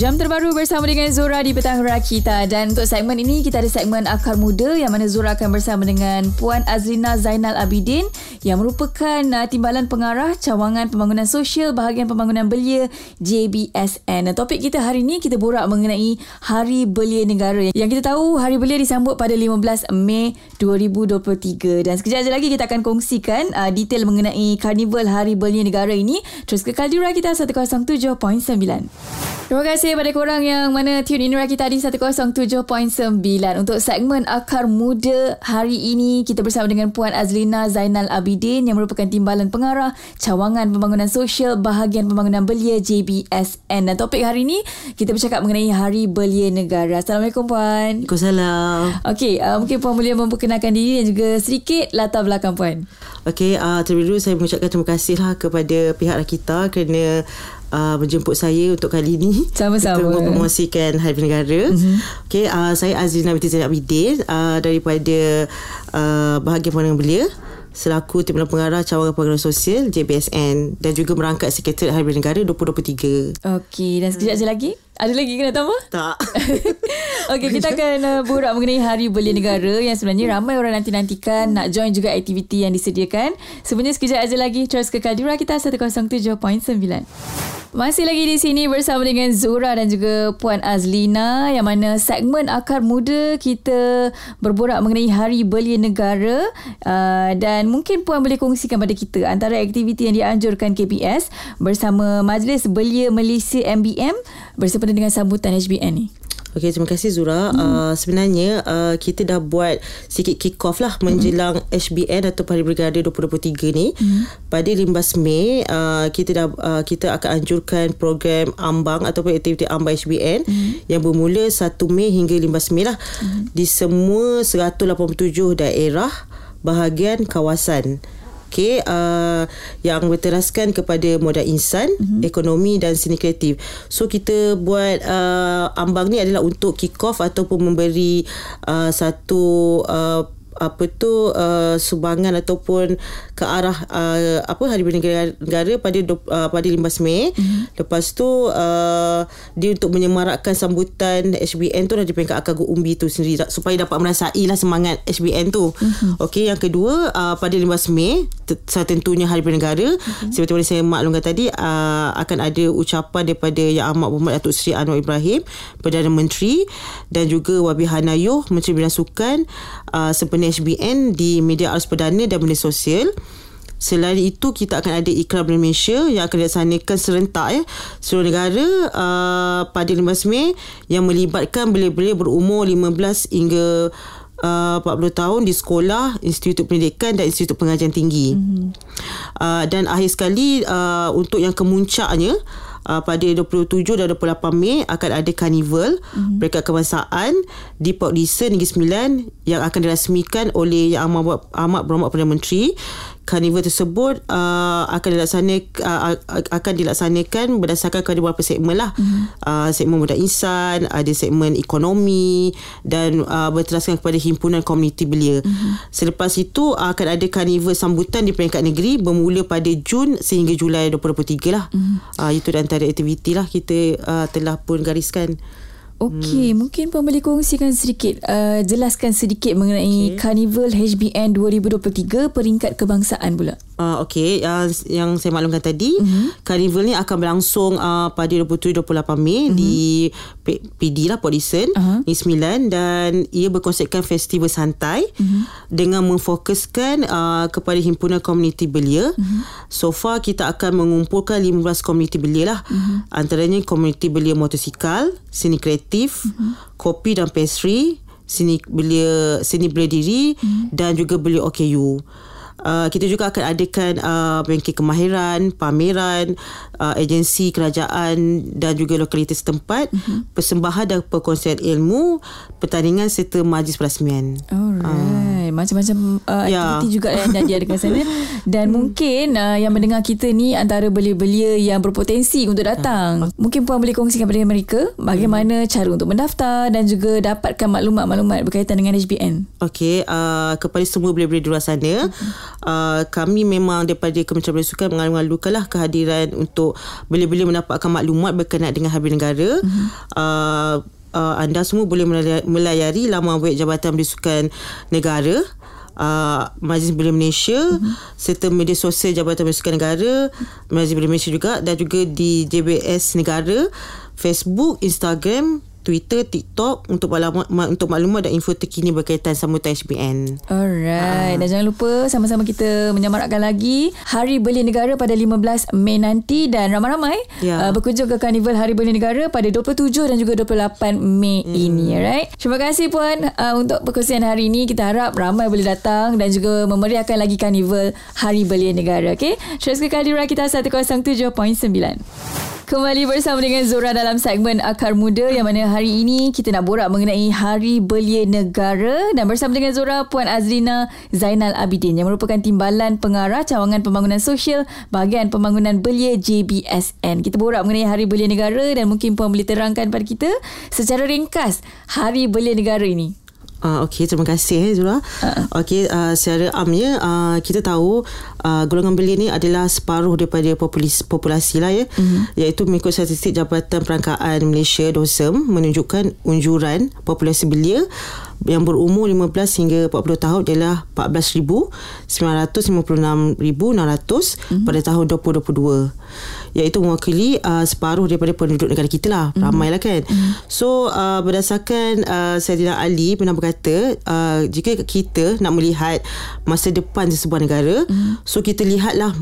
Jam terbaru bersama dengan Zora di Petang Rakita dan untuk segmen ini kita ada segmen Akar Muda yang mana Zora akan bersama dengan Puan Azrina Zainal Abidin yang merupakan uh, Timbalan Pengarah Cawangan Pembangunan Sosial Bahagian Pembangunan Belia JBSN. Topik kita hari ini kita borak mengenai Hari Belia Negara. Yang kita tahu Hari Belia disambut pada 15 Mei 2023 dan sekejap lagi kita akan kongsikan uh, detail mengenai Karnival Hari Belia Negara ini. Terus kekal di Rakita 107.9. Terima kasih kepada korang yang mana tune in Rakita di 107.9 untuk segmen Akar Muda hari ini kita bersama dengan Puan Azlina Zainal Abidin yang merupakan Timbalan Pengarah Cawangan Pembangunan Sosial Bahagian Pembangunan Belia JBSN dan topik hari ini kita bercakap mengenai Hari Belia Negara. Assalamualaikum Puan. Waalaikumsalam. Okey, uh, mungkin Puan boleh memperkenalkan diri dan juga sedikit latar belakang Puan. Okey, uh, terlebih dulu saya mengucapkan terima kasihlah kepada pihak Rakita kerana uh, menjemput saya untuk kali ini. Sama-sama. Untuk mempromosikan Hari Negara. Mm-hmm. Okey, uh, saya Azrina binti Zainab Bidin uh, daripada uh, bahagian Pembangunan Belia selaku Timbalan Pengarah Cawangan Pembangunan Sosial JBSN dan juga merangkap Sekretariat Hari Negara 2023. Okey, dan sekejap hmm. lagi ada lagi kena tambah? Tak. Okey, kita akan uh, borak mengenai Hari Belia Negara yang sebenarnya ramai orang nanti-nantikan nak join juga aktiviti yang disediakan. Sebenarnya sekejap aja lagi terus kekal di kita 107.9. Masih lagi di sini bersama dengan Zura dan juga Puan Azlina yang mana segmen Akar Muda kita berborak mengenai Hari Belia Negara uh, dan mungkin Puan boleh kongsikan pada kita antara aktiviti yang dianjurkan KPS bersama Majlis Belia Malaysia MBM bersempena dengan sambutan HBN ni. Okey, terima kasih Zura. Hmm. Uh, sebenarnya uh, kita dah buat sikit kick off lah menjelang hmm. HBN atau Hari Brigada 2023 ni. Hmm. Pada 15 Mei, uh, kita dah uh, kita akan anjurkan program ambang ataupun aktiviti ambang HBN hmm. yang bermula 1 Mei hingga 15 Mei lah hmm. di semua 187 daerah bahagian kawasan. Okay, uh, yang berteraskan kepada modal insan, mm-hmm. ekonomi dan seni kreatif. So kita buat uh, ambang ni adalah untuk kick off ataupun memberi uh, satu uh, apa tu uh, sumbangan ataupun ke arah uh, apa hari bernegara negara pada uh, pada 15 Mei. Mm-hmm. Lepas tu uh, dia untuk menyemarakkan sambutan HBN tu dari peringkat akar umbi tu sendiri supaya dapat merasai lah semangat HBN tu. Mm-hmm. Okey yang kedua uh, pada 15 Mei tentunya hari bernegara mm-hmm. seperti mana saya maklumkan tadi uh, akan ada ucapan daripada Yang Amat Berhormat Datuk Seri Anwar Ibrahim Perdana Menteri dan juga Wabi Hanayuh Menteri Bidang Sukan uh, sempena HBN di media arus perdana dan media sosial. Selain itu kita akan ada ikram Malaysia yang akan dilaksanakan serentak ya seluruh negara uh, pada 15 Mei yang melibatkan belia-belia berumur 15 hingga uh, 40 tahun di sekolah, institut pendidikan dan institut pengajian tinggi. Mm-hmm. Uh, dan akhir sekali uh, untuk yang kemuncaknya uh, pada 27 dan 28 Mei akan ada karnival mm-hmm. peringkat kebangsaan di Port Dickson Negeri Sembilan yang akan dirasmikan oleh Yang Amat, Amat Berhormat Perdana Menteri karnival tersebut uh, akan dilaksanakan uh, akan dilaksanakan berdasarkan kepada beberapa segmen lah mm-hmm. uh, segmen muda insan ada segmen ekonomi dan uh, berteraskan kepada himpunan komuniti belia mm-hmm. selepas itu uh, akan ada karnival sambutan di peringkat negeri bermula pada Jun sehingga Julai 2023 lah mm-hmm. uh, itu antara aktiviti lah kita uh, telah pun gariskan Okey, hmm. mungkin pun boleh kongsikan sedikit, uh, jelaskan sedikit mengenai okay. Carnival HBN 2023 peringkat kebangsaan pula. Uh, Okey, uh, yang saya maklumkan tadi, uh-huh. Carnival ni akan berlangsung uh, pada 27-28 Mei uh-huh. di P- PD lah, Port Dickson, uh-huh. Negeri Sembilan dan ia berkonsepkan festival santai uh-huh. dengan memfokuskan uh, kepada himpunan komuniti belia. Uh-huh. So far, kita akan mengumpulkan 15 komuniti belia lah. Uh-huh. Antaranya komuniti belia motosikal, seni kreatif, uh-huh. kopi dan pastry, seni belia seni belia diri uh-huh. dan juga belia OKU. Uh, kita juga akan adakan uh, bengkel kemahiran, pameran, uh, agensi kerajaan dan juga lokalitas tempat, uh-huh. persembahan dan perkongsian ilmu, pertandingan serta majlis perasmian. Alright. Uh. Macam-macam uh, Ya. aktiviti juga yang dah diadakan sana dan mungkin uh, yang mendengar kita ni antara belia-belia yang berpotensi untuk datang. Mungkin puan boleh kongsikan kepada mereka bagaimana cara untuk mendaftar dan juga dapatkan maklumat-maklumat berkaitan dengan HBN. Okey, uh, kepada semua belia-belia di luar sana, uh, kami memang daripada Kementerian Belia Sukan mengalu-alukanlah kehadiran untuk belia-belia mendapatkan maklumat berkenaan dengan Habis Negara. Uh, uh, anda semua boleh melayari, laman web Jabatan Belia Sukan Negara uh, Majlis Belia Malaysia uh-huh. serta media sosial Jabatan Sukan Negara Majlis Belia Malaysia juga dan juga di JBS Negara Facebook, Instagram Twitter, TikTok untuk maklumat untuk maklumat dan info terkini berkaitan sambutan HBN. Alright. Dan jangan lupa sama-sama kita menyamarakkan lagi Hari Belia Negara pada 15 Mei nanti dan ramai-ramai Ya. uh, berkunjung ke Karnival Hari Belia Negara pada 27 dan juga 28 Mei hmm. ini. Alright. Terima kasih Puan uh, untuk perkongsian hari ini. Kita harap ramai boleh datang dan juga memeriahkan lagi Karnival Hari Belia Negara. Okay? Terus ke Kaldera kita 107.9. Kembali bersama dengan Zora dalam segmen Akar Muda yang mana hari ini kita nak borak mengenai Hari Belia Negara dan bersama dengan Zora Puan Azrina Zainal Abidin yang merupakan Timbalan Pengarah Cawangan Pembangunan Sosial Bahagian Pembangunan Belia JBSN. Kita borak mengenai Hari Belia Negara dan mungkin Puan boleh terangkan pada kita secara ringkas Hari Belia Negara ini. Uh, Okey, terima kasih eh, Zura. Uh. Okey, uh, secara amnya uh, kita tahu uh, golongan belia ni adalah separuh daripada populasi, populasi lah ya. Uh-huh. Iaitu mengikut statistik Jabatan Perangkaan Malaysia DOSEM menunjukkan unjuran populasi belia yang berumur 15 hingga 40 tahun adalah 14,956,600 uh-huh. pada tahun 2022 iaitu mewakili uh, separuh daripada penduduk negara kita lah mm. ramai lah kan mm. so uh, berdasarkan uh, Saidina Ali pernah berkata uh, jika kita nak melihat masa depan sesebuah negara mm. so kita lihatlah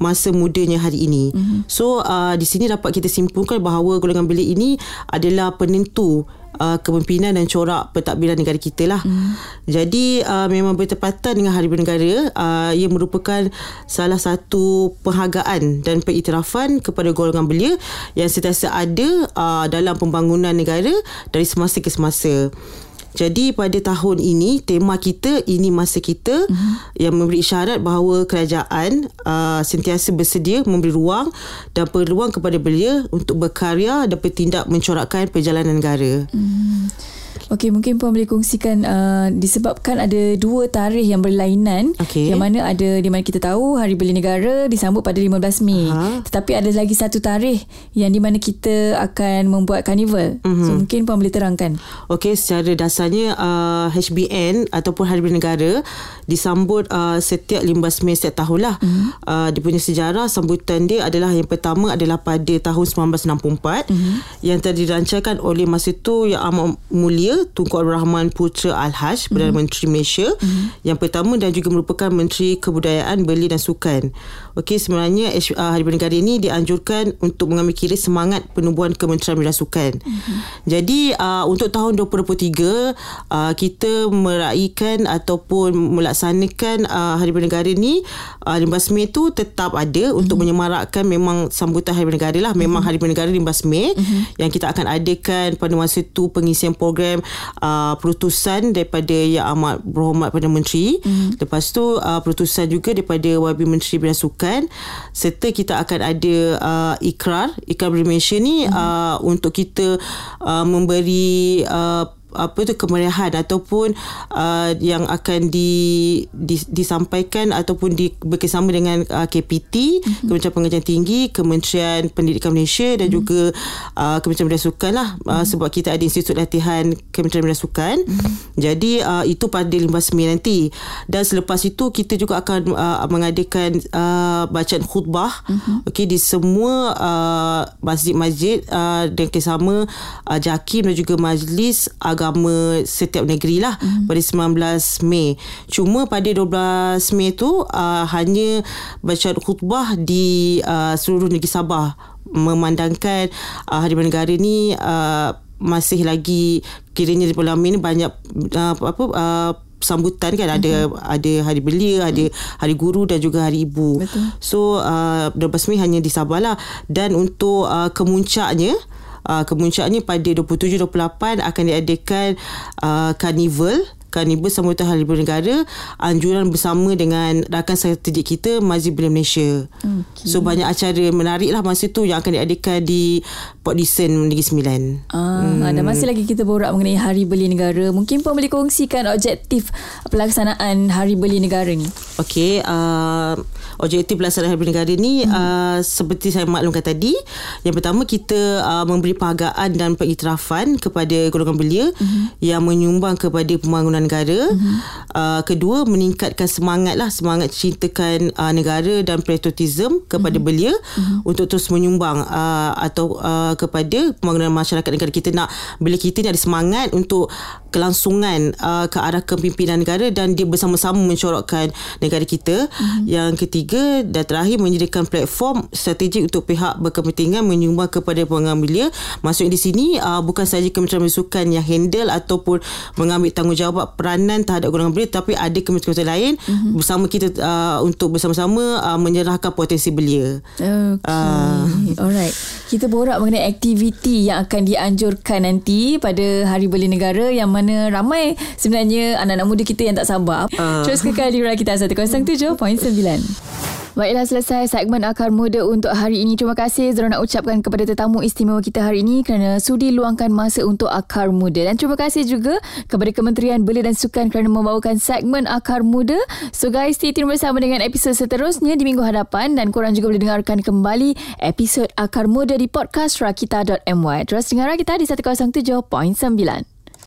masa mudanya hari ini. Mm-hmm. So uh, di sini dapat kita simpulkan bahawa golongan belia ini adalah penentu uh, kepimpinan dan corak pentadbiran negara kita lah. Mm. Jadi uh, memang bertepatan dengan Hari Belia Negara, uh, ia merupakan salah satu penghargaan dan pengiktirafan kepada golongan belia yang sentiasa ada uh, dalam pembangunan negara dari semasa ke semasa. Jadi pada tahun ini tema kita ini masa kita uh-huh. yang memberi isyarat bahawa kerajaan uh, sentiasa bersedia memberi ruang dan peluang kepada belia untuk berkarya dan bertindak mencorakkan perjalanan negara. Hmm. Okey, mungkin Puan boleh kongsikan uh, disebabkan ada dua tarikh yang berlainan Okey. yang mana ada di mana kita tahu Hari Belia Negara disambut pada 15 Mei. Aha. Tetapi ada lagi satu tarikh yang di mana kita akan membuat karnival. Mm-hmm. So mungkin Puan boleh terangkan. Okey, secara dasarnya uh, HBN ataupun Hari Belia Negara disambut uh, setiap 15 Mei setiap tahun lah. Mm-hmm. Uh, dia punya sejarah sambutan dia adalah yang pertama adalah pada tahun 1964 mm-hmm. yang telah dirancangkan oleh masa itu Yang Amat Mulia Tunku Abdul Rahman Putra Al-Haj Perdana mm-hmm. Menteri Malaysia mm-hmm. yang pertama dan juga merupakan Menteri Kebudayaan Belia dan Sukan. Okey, sebenarnya uh, Hari Negara ini dianjurkan untuk mengambil kira semangat penubuhan Kementerian Belia dan Sukan. Mm-hmm. Jadi uh, untuk tahun 2023 uh, kita meraihkan ataupun melaksanakan uh, Hari Negara ni uh, 15 Mei tu tetap ada mm-hmm. untuk menyemarakkan memang sambutan Hari Negara lah. Memang mm-hmm. Hari Negara 15 Mei mm-hmm. yang kita akan adakan pada masa tu pengisian program uh, perutusan daripada Yang Amat Berhormat Perdana Menteri. Mm-hmm. Lepas tu uh, perutusan juga daripada Wabi Menteri Bidang Sukan serta kita akan ada uh, ikrar ikrar Malaysia ni mm-hmm. uh, untuk kita uh, memberi uh, apa tu kemeriahan ataupun uh, yang akan di, di disampaikan ataupun di bekerjasama dengan uh, KPT mm-hmm. Kementerian Pengajian Tinggi Kementerian Pendidikan Malaysia dan mm-hmm. juga uh, Kementerian Pendidikan Sukan lah mm-hmm. uh, sebab kita ada Institut Latihan Kementerian Pendidikan Sukan mm-hmm. jadi uh, itu pada 15 Mei nanti dan selepas itu kita juga akan uh, mengadakan uh, bacaan khutbah mm-hmm. okey di semua uh, masjid-masjid uh, dan kerjasama uh, JAKIM dan juga majlis agama agama setiap negeri lah mm. pada 19 Mei. Cuma pada 12 Mei tu uh, hanya baca khutbah di uh, seluruh negeri Sabah memandangkan uh, Hari Negara ni uh, masih lagi kiranya di bulan Mei ni banyak uh, apa uh, sambutan kan ada mm-hmm. ada hari belia ada hari guru dan juga hari ibu Betul. so uh, 12 Mei hanya di Sabah lah dan untuk uh, kemuncaknya Uh, kemuncaknya pada 27-28 akan diadakan uh, karnival Carnival Sambutan Hari Beli Negara anjuran bersama dengan rakan strategik kita Mazib Beli Malaysia. Okay. So banyak acara menarik lah masa tu yang akan diadakan di Port Dickson Negeri Sembilan. Ah, hmm. Dan masih lagi kita borak mengenai Hari Beli Negara. Mungkin pun boleh kongsikan objektif pelaksanaan Hari Beli Negara ni. Okey, uh, objektif pelaksanaan Hari Negara ni hmm. uh, seperti saya maklumkan tadi, yang pertama kita uh, memberi penghargaan dan pengiktirafan kepada golongan belia hmm. yang menyumbang kepada pembangunan negara. Hmm. Uh, kedua, meningkatkan semangat lah semangat cintakan uh, negara dan patriotism kepada hmm. belia hmm. untuk terus menyumbang uh, atau uh, kepada pembangunan masyarakat negara kita nak bila kita ni ada semangat untuk kelangsungan uh, ke arah kepimpinan negara dan dia bersama-sama mencorokkan negara kita. Mm-hmm. Yang ketiga dan terakhir menyediakan platform strategik untuk pihak berkepentingan menyumbang kepada pengambil Maksudnya di sini uh, bukan sahaja Kementerian Sukan yang handle ataupun mengambil tanggungjawab peranan terhadap golongan belia tapi ada kementerian lain mm-hmm. bersama kita uh, untuk bersama-sama uh, menyerahkan potensi belia. Okay. Uh, Alright. Kita borak mengenai aktiviti yang akan dianjurkan nanti pada Hari Belia Negara yang mana ramai sebenarnya anak-anak muda kita yang tak sabar. Uh. Terus kekal di Rura Kita 107.9. Baiklah selesai segmen Akar Muda untuk hari ini. Terima kasih Zara nak ucapkan kepada tetamu istimewa kita hari ini kerana sudi luangkan masa untuk Akar Muda. Dan terima kasih juga kepada Kementerian Belia dan Sukan kerana membawakan segmen Akar Muda. So guys, stay tune bersama dengan episod seterusnya di minggu hadapan dan korang juga boleh dengarkan kembali episod Akar Muda di podcast rakita.my. Terus dengar kita di 107.9.